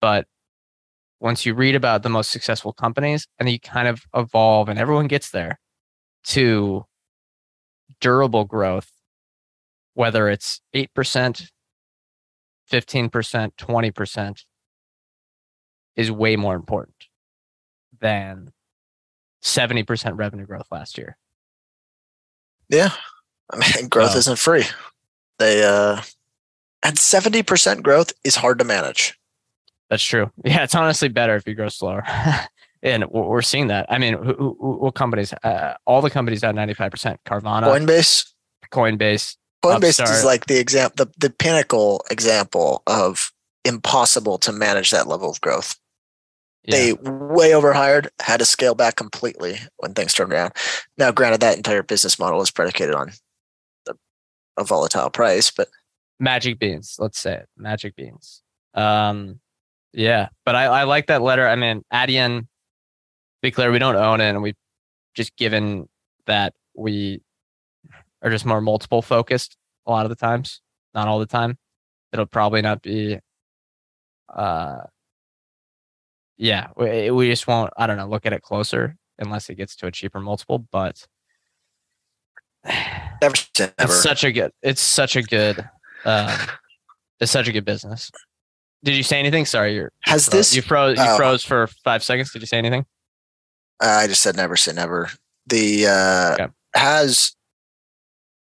But once you read about the most successful companies and you kind of evolve and everyone gets there to durable growth, whether it's 8%, 15%, 20%, is way more important than 70% revenue growth last year. Yeah. I mean, growth So- isn't free. They uh and 70% growth is hard to manage. That's true. Yeah, it's honestly better if you grow slower. and we're seeing that. I mean, who, who, what companies? Uh, all the companies at 95%. Carvana, Coinbase Coinbase. Coinbase is like the example the, the pinnacle example of impossible to manage that level of growth. Yeah. They way overhired, had to scale back completely when things turned around. Now, granted, that entire business model is predicated on the, a volatile price, but magic beans let's say it magic beans um yeah but i, I like that letter. I mean adyen be clear we don't own it and we just given that we are just more multiple focused a lot of the times not all the time. It'll probably not be uh yeah we, we just won't i don't know look at it closer unless it gets to a cheaper multiple but never never. it's such a good it's such a good um it's such a good business did you say anything sorry you're Has fro- this? you froze you oh. froze for five seconds did you say anything Uh, I just said never say never. The uh, Okay. has,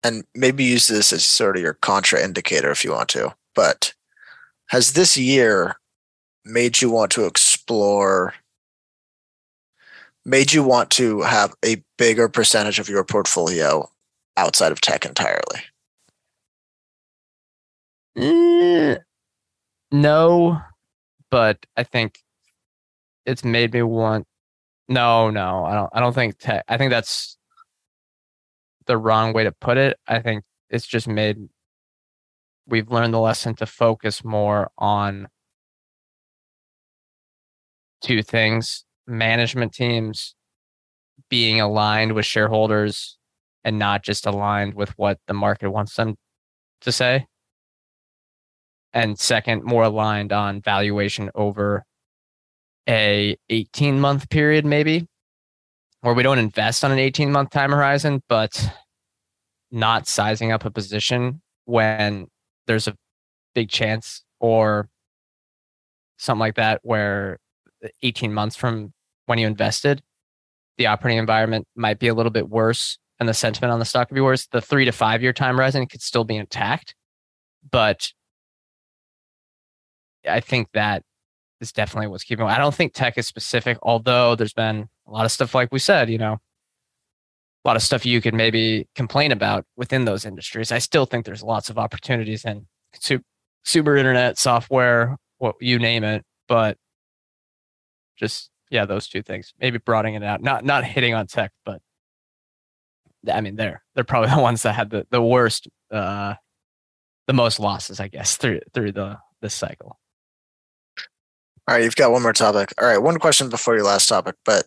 and maybe use this as sort of your contra indicator if you want to, but has this year made you want to explore, made you want to have a bigger percentage of your portfolio outside of tech entirely? Eh, no but i think it's made me want no no i don't i don't think tech i think that's the wrong way to put it. I think it's just made we've learned the lesson to focus more on two things management teams being aligned with shareholders and not just aligned with what the market wants them to say and second more aligned on valuation over a 18 month period maybe where we don't invest on an 18 month time horizon but not sizing up a position when there's a big chance or something like that where 18 months from when you invested the operating environment might be a little bit worse and the sentiment on the stock could be worse. The three to five year time horizon could still be intact but I think that is definitely what's keeping. I don't think tech is specific, although there's been a lot of stuff, like we said, you know, a lot of stuff you could maybe complain about within those industries. I still think there's lots of opportunities in super internet software, what you name it, but just yeah, those two things. Maybe broadening it out, not not hitting on tech, but I mean they're they're probably the ones that had the the worst, uh, the most losses, I guess, through through the this cycle. All right, you've got one more topic. All right, one question before your last topic, but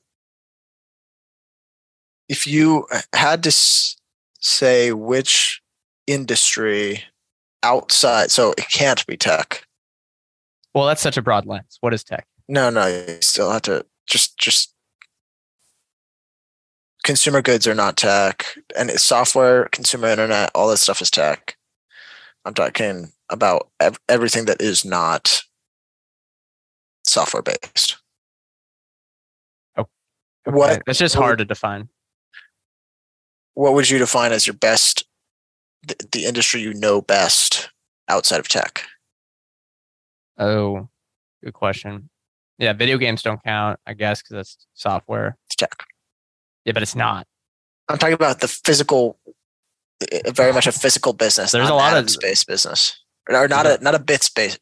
if you had to say which industry outside, so it can't be tech. Well, that's such a broad lens. What is tech? No, no, you still have to just just consumer goods are not tech, and it's software, consumer internet, all that stuff is tech. I'm talking about ev- everything that is not software based. Okay. What It's just hard to define. what would you define as your best the, the industry you know best outside of tech? Oh, good question. Yeah, video games don't count, I guess, because that's software. It's tech. Yeah, but it's not. I'm talking about the physical, uh, very much a physical business. There's a lot of- space business, or not a not a bit space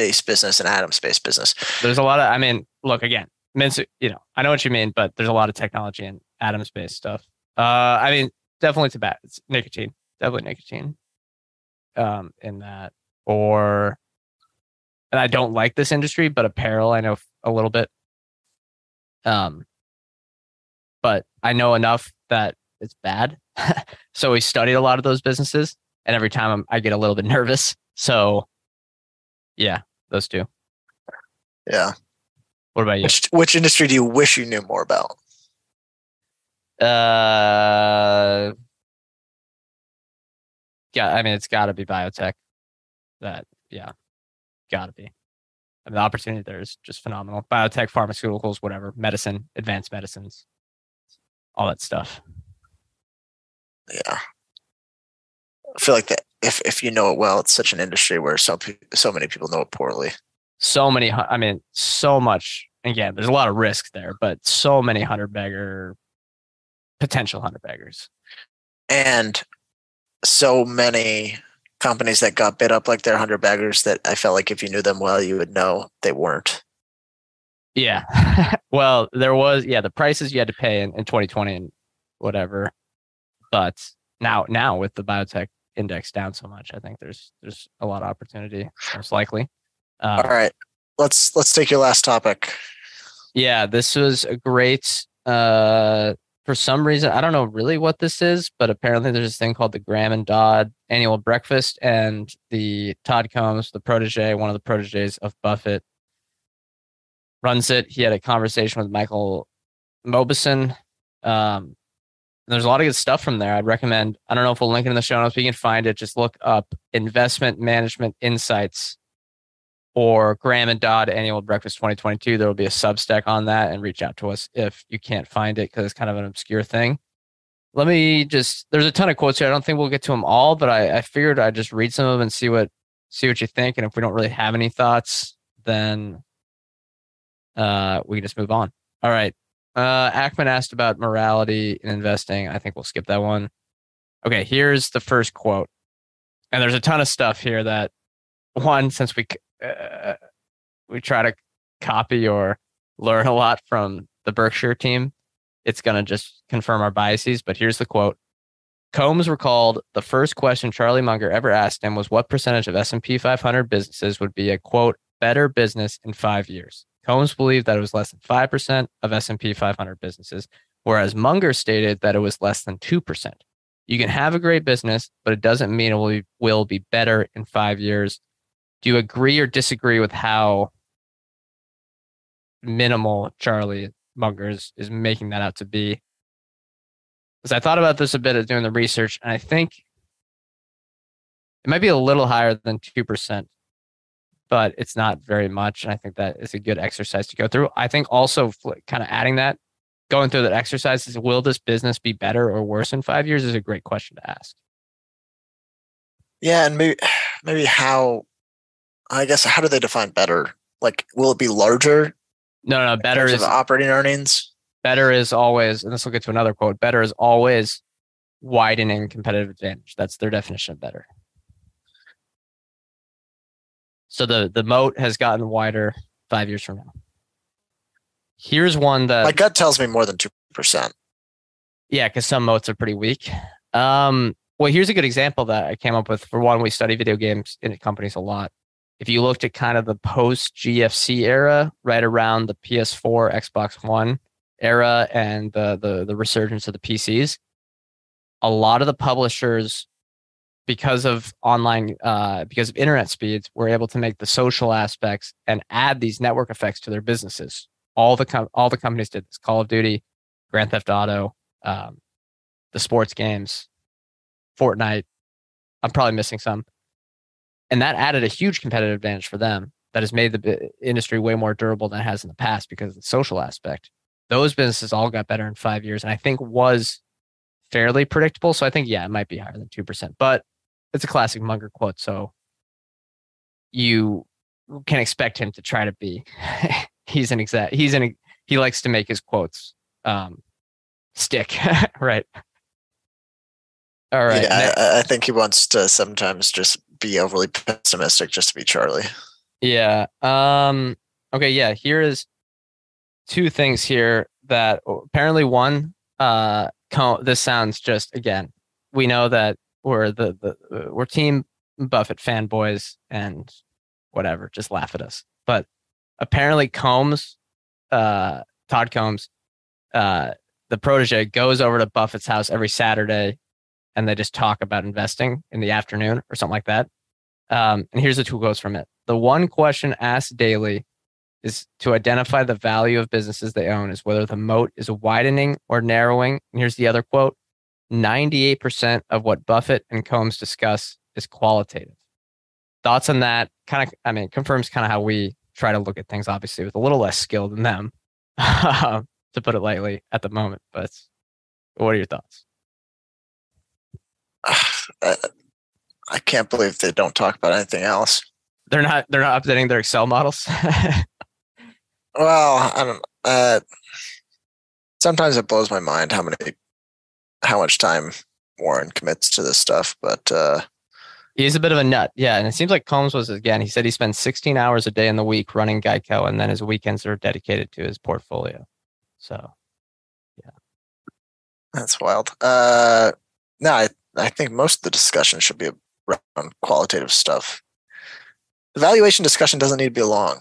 based business, and atom space business. There's a lot of. I mean, look again. You know, I know what you mean, but there's a lot of technology and atom space stuff. Uh, I mean, definitely tobacco, it's nicotine, definitely nicotine. Um, in that, or, and I don't like this industry, but apparel I know a little bit. Um, but I know enough that it's bad. so we studied a lot of those businesses, and every time I'm, I get a little bit nervous. So, yeah, those two. Yeah. What about you? Which which industry do you wish you knew more about? Uh, yeah, I mean, it's got to be biotech. That, yeah, got to be. I mean, the opportunity there is just phenomenal. Biotech, pharmaceuticals, whatever, medicine, advanced medicines, all that stuff. Yeah. I feel like that if if you know it well, it's such an industry where so so many people know it poorly. So many, I mean, so much. Again, there's a lot of risk there, but so many hundred bagger, potential hundred baggers. and so many companies that got bid up like they're hundred baggers that I felt like if you knew them well, you would know they weren't. Yeah. well, there was yeah, the prices you had to pay in, in 2020 and whatever. But now now with the biotech index down so much, I think there's there's a lot of opportunity, most likely. Um, All right, let's let's take your last topic. yeah, this was a great uh for some reason, I don't know really what this is, but apparently there's this thing called the Graham and Dodd annual breakfast, and the Todd Combs, the protege, one of the proteges of Buffett, runs it. He had a conversation with Michael Mauboussin. Um, there's a lot of good stuff from there. I'd recommend. I don't know if we'll link it in the show notes. But you can find it. Just look up investment management insights or Graham and Dodd Annual Breakfast 2022. There will be a Substack on that, and reach out to us if you can't find it because it's kind of an obscure thing. Let me just. There's a ton of quotes here. I don't think we'll get to them all, but I, I figured I'd just read some of them and see what see what you think. And if we don't really have any thoughts, then uh, we can just move on. All right. Uh, Ackman asked about morality in investing. I think we'll skip that one. Okay, here's the first quote, and there's a ton of stuff here that one since we uh, we try to copy or learn a lot from the Berkshire team, it's gonna just confirm our biases. But here's the quote: Combs recalled the first question Charlie Munger ever asked him was what percentage of S&P 500 businesses would be a quote better business in five years. Combs believed that it was less than 5% of S&P 500 businesses, whereas Munger stated that it was less than 2%. You can have a great business, but it doesn't mean it will be, will be better in five years. Do you agree or disagree with how minimal Charlie Munger is, is making that out to be? Because I thought about this a bit at doing the research, and I think it might be a little higher than 2% but it's not very much. And I think that is a good exercise to go through. I think also kind of adding that, going through that exercise is will this business be better or worse in five years is a great question to ask. Yeah, and maybe maybe how I guess how do they define better? Like, will it be larger? No, no, better is operating earnings. Better is always, and this will get to another quote. Better is always widening competitive advantage. That's their definition of better. So the the moat has gotten wider five years from now. Here's one that my gut tells me more than two percent. Yeah, because some moats are pretty weak. Um, well, here's a good example that I came up with. For one, we study video games in companies a lot. If you looked at kind of the post GFC era, right around the PS4, Xbox One era, and the the the resurgence of the PCs, a lot of the publishers because of online uh, because of internet speeds were able to make the social aspects and add these network effects to their businesses. All the com- all the companies did this. Call of duty grand theft auto um, the sports games fortnite. I'm probably missing some. And that added a huge competitive advantage for them that has made the industry way more durable than it has in the past because of the social aspect. Those businesses all got better in five years and i think was fairly predictable. So i think yeah it might be higher than 2% but it's a classic Munger quote, so you can expect him to try to be. he's an exact. He's an. He likes to make his quotes um, stick, right? All right. Yeah, I, I, think he wants to sometimes just be overly pessimistic just to be Charlie. Yeah. Um. Okay. Yeah. Here is two things here that apparently one. Uh. This sounds just again. We know that we're the, the uh, we're team Buffett fanboys and whatever, just laugh at us. But apparently Combs, uh, Todd Combs, uh, the protege goes over to Buffett's house every Saturday and they just talk about investing in the afternoon or something like that. Um, and here's the two quotes from it. The one question asked daily is to identify the value of businesses they own is whether the moat is widening or narrowing. And here's the other quote 98% of what Buffett and Combs discuss is qualitative. Thoughts on that? Kind of, I mean, confirms kind of how we try to look at things, obviously, with a little less skill than them, to put it lightly at the moment. But what are your thoughts? I can't believe they don't talk about anything else. They're not. They're not updating their Excel models. well, I don't. Uh, sometimes it blows my mind how many how much time Warren commits to this stuff, but uh, he's a bit of a nut. Yeah, and it seems like Combs was again. He said he spends 16 hours a day in the week running Geico, and then his weekends are dedicated to his portfolio. So, yeah, that's wild. Uh, no, I I think most of the discussion should be around qualitative stuff. The valuation discussion doesn't need to be long.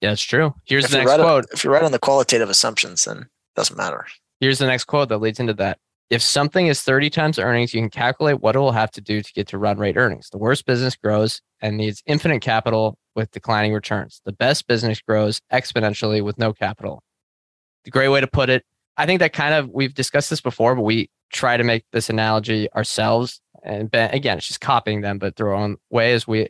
Yeah, it's true. Here's if the next quote. On, if you're right on the qualitative assumptions, then it doesn't matter. Here's the next quote that leads into that. If something is 30 times earnings, you can calculate what it will have to do to get to run rate earnings. The worst business grows and needs infinite capital with declining returns. The best business grows exponentially with no capital. The great way to put it. I think that kind of, we've discussed this before, but we try to make this analogy ourselves. And ben, again, it's just copying them, but through our own ways. We,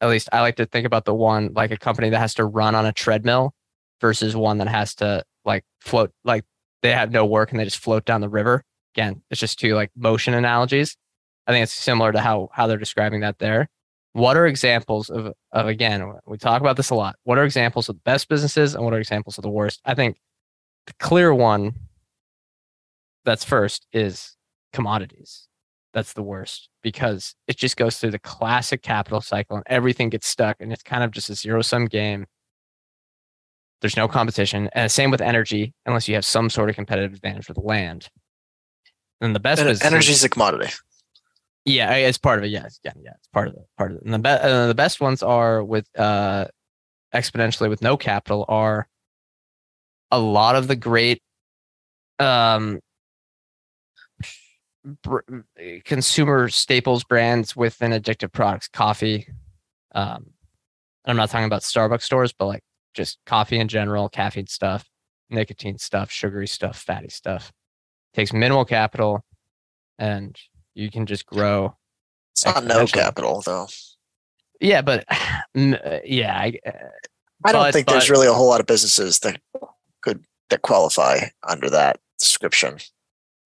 at least I like to think about the one like a company that has to run on a treadmill versus one that has to like float, like they have no work and they just float down the river. Again, it's just two like motion analogies. I think it's similar to how how they're describing that there. What are examples of of again? We talk about this a lot. What are examples of the best businesses and what are examples of the worst? I think the clear one that's first is commodities. That's the worst because it just goes through the classic capital cycle and everything gets stuck and it's kind of just a zero sum game there's no competition. And same with energy, unless you have some sort of competitive advantage with land. And the best en- energy is a commodity. Yeah, it's part of it. Yeah, yeah, yeah, it's part of it. Part of it. And the best, uh, the best ones are with uh, exponentially with no capital are a lot of the great um, br- consumer staples brands within addictive products, coffee. Um, I'm not talking about Starbucks stores, but like just coffee in general, caffeine stuff, nicotine stuff, sugary stuff, fatty stuff. Takes minimal capital and you can just grow. It's not no capital though. Yeah, but yeah, I, uh, I don't but, think but, there's really a whole lot of businesses that could that qualify under that description.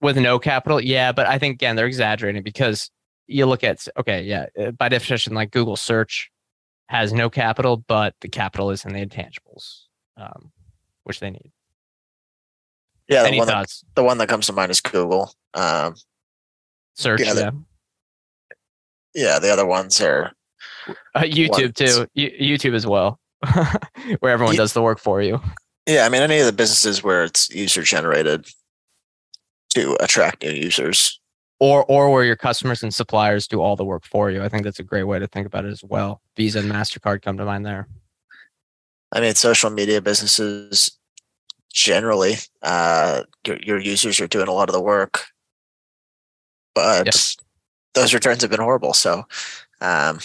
With no capital, yeah, but I think again they're exaggerating because you look at okay, yeah, uh, by definition, like Google search has no capital, but the capital is in the intangibles, um, which they need. Yeah, the one, that, the one, that, comes to mind is Google. Um, Search, yeah, yeah. yeah, the other ones are Uh, YouTube too. YouTube as well, where everyone does the work for you. Yeah, I mean, any of the businesses where it's user generated to attract new users, or or where your customers and suppliers do all the work for you. I think that's a great way to think about it as well. Visa and Mastercard come to mind there. I mean, social media businesses generally, uh, your your users are doing a lot of the work, but yep. those returns have been horrible. So, um,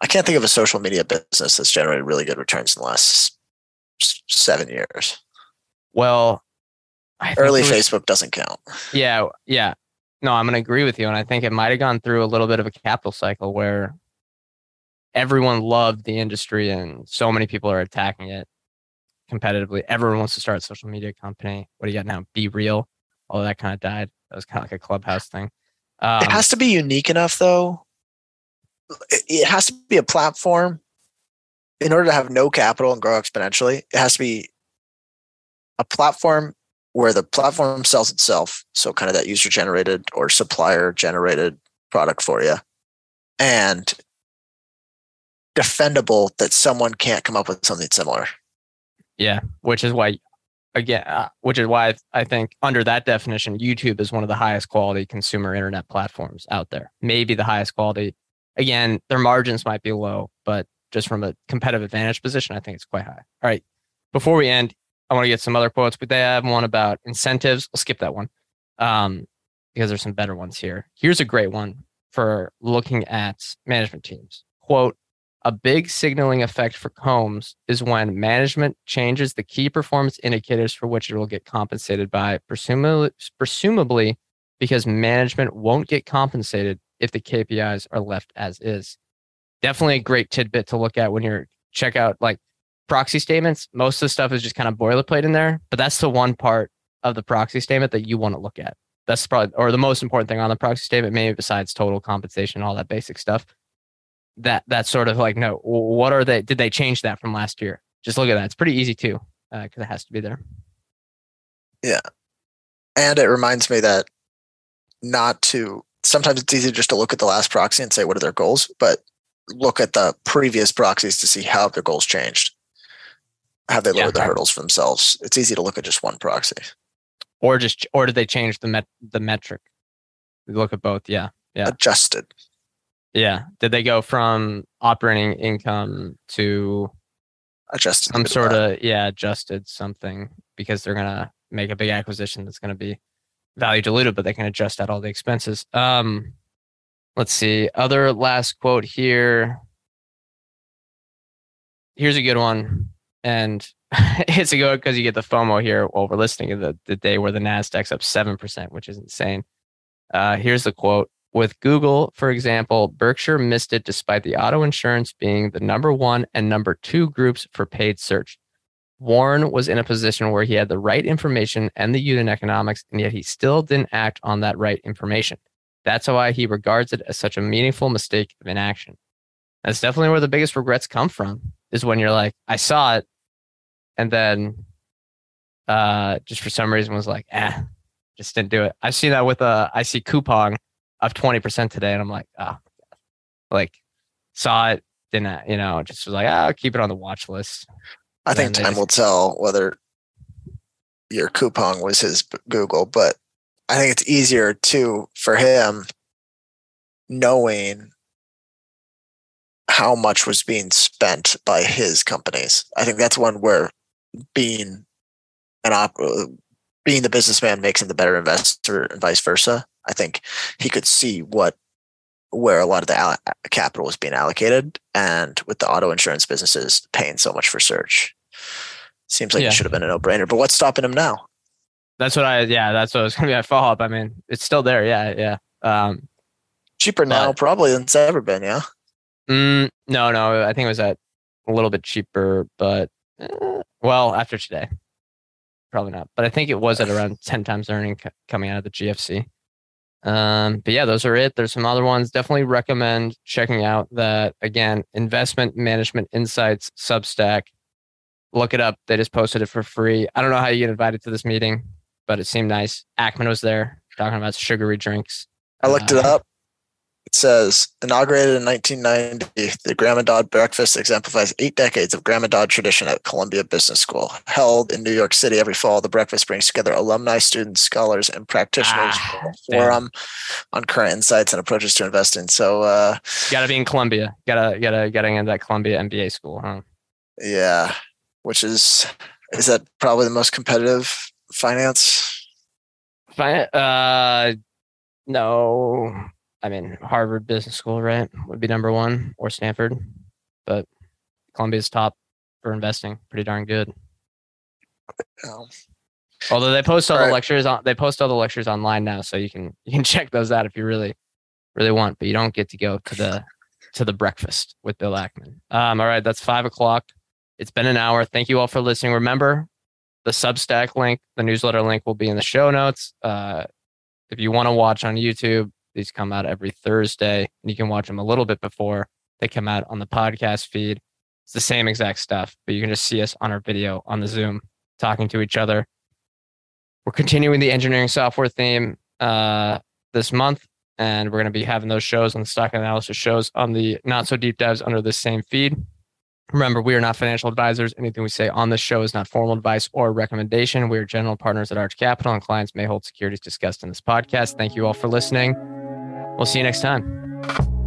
I can't think of a social media business that's generated really good returns in the last seven years. Well, early was, Facebook doesn't count. Yeah, yeah. No, I'm going to agree with you, and I think it might have gone through a little bit of a capital cycle where everyone loved the industry and so many people are attacking it competitively. Everyone wants to start a social media company. What do you got now? BeReal. All that kind of died. That was kind of like a clubhouse thing. Um, it has to be unique enough, though. It has to be a platform. In order to have no capital and grow exponentially, it has to be a platform where the platform sells itself. So, kind of that user generated or supplier generated product for you. And defendable that someone can't come up with something similar. Yeah, which is why, again, uh, which is why I think under that definition, YouTube is one of the highest quality consumer internet platforms out there. Maybe the highest quality. Again, their margins might be low, but just from a competitive advantage position, I think it's quite high. All right. Before we end, I want to get some other quotes, but they have one about incentives. I'll skip that one um, because there's some better ones here. Here's a great one for looking at management teams. Quote, a big signaling effect for Combs is when management changes the key performance indicators for which it will get compensated by, presumably, presumably because management won't get compensated if the KPIs are left as is. Definitely a great tidbit to look at when you're check out like proxy statements. Most of the stuff is just kind of boilerplate in there, but that's the one part of the proxy statement that you want to look at. That's probably or the most important thing on the proxy statement, maybe besides total compensation, all that basic stuff that that's sort of like no what are they did they change that from last year? Just look at that. It's pretty easy too because uh, it has to be there. Yeah. And it reminds me that not to sometimes it's easy just to look at the last proxy and say what are their goals? But look at the previous proxies to see how their goals changed have they lowered yeah, the hurdles for themselves it's easy to look at just one proxy or just or did they change the met the metric look at both yeah yeah adjusted yeah. Did they go from operating income to adjusted some sort of yeah adjusted something because they're gonna make a big acquisition that's gonna be value diluted, but they can adjust out all the expenses. Um, let's see. Other last quote here. Here's a good one, and it's a good because you get the FOMO here while we're listening to the, the day where the Nasdaq's up seven percent, which is insane. Uh, here's the quote: with Google, for example, Berkshire missed it despite the auto insurance being the number one and number two groups for paid search. Warren was in a position where he had the right information and the unit economics, and yet he still didn't act on that right information. That's why he regards it as such a meaningful mistake of inaction. That's definitely where the biggest regrets come from, is when you're like, I saw it, and then uh, just for some reason was like, eh, just didn't do it. I've seen that with a I see Coupang of 20% today. And I'm like, oh, like saw it, didn't, you know, just was like, ah, I'll keep it on the watch list. I think time just, will tell whether your Coupang was his Google, but I think it's easier to for him knowing how much was being spent by his companies. I think that's one where being an op being the businessman makes him the better investor and vice versa. I think he could see what where a lot of the capital was being allocated, and with the auto insurance businesses paying so much for search, seems like yeah. it should have been a no brainer. But what's stopping him now? That's what I yeah. That's what was going to be my follow up. I mean, it's still there. Yeah, yeah. Um, Cheaper now, probably than it's ever been. Yeah. Mm, no, no. I think it was at a little bit cheaper, but eh, well, after today, probably not. But I think it was at around ten times earning coming out of the GFC. Um, but yeah, those are it. There's some other ones. Definitely recommend checking out that again, investment management insights Substack. Look it up. They just posted it for free. I don't know how you get invited to this meeting, but it seemed nice. Ackman was there talking about sugary drinks. I looked uh, it up. It says inaugurated in 1990, the Graham and Dodd breakfast exemplifies eight decades of Graham and Dodd tradition at Columbia Business School. Held in New York City every fall, the breakfast brings together alumni, students, scholars, and practitioners ah, for a forum on current insights and approaches to investing. So, uh, got to be in Columbia. Got to, got to, getting into that Columbia MBA school, huh? Yeah, which is is that probably the most competitive finance? Finance, uh, no, I mean Harvard Business School, right, would be number one, or Stanford, but Columbia's top for investing, pretty darn good. Oh. Although they post all, all the right. lectures on, they post all the lectures online now, so you can you can check those out if you really really want, but you don't get to go to the to the breakfast with Bill Ackman. Um, all right, that's five o'clock. It's been an hour. Thank you all for listening. Remember, the Substack link, the newsletter link will be in the show notes. Uh, if you want to watch on YouTube, these come out every Thursday, and you can watch them a little bit before they come out on the podcast feed. It's the same exact stuff, but you can just see us on our video on the Zoom talking to each other. We're continuing the engineering software theme uh, this month, and we're going to be having those shows on the stock analysis shows on the not so deep dives under the same feed. Remember, we are not financial advisors. Anything we say on this show is not formal advice or recommendation. We are general partners at Arch Capital, and clients may hold securities discussed in this podcast. Thank you all for listening. We'll see you next time.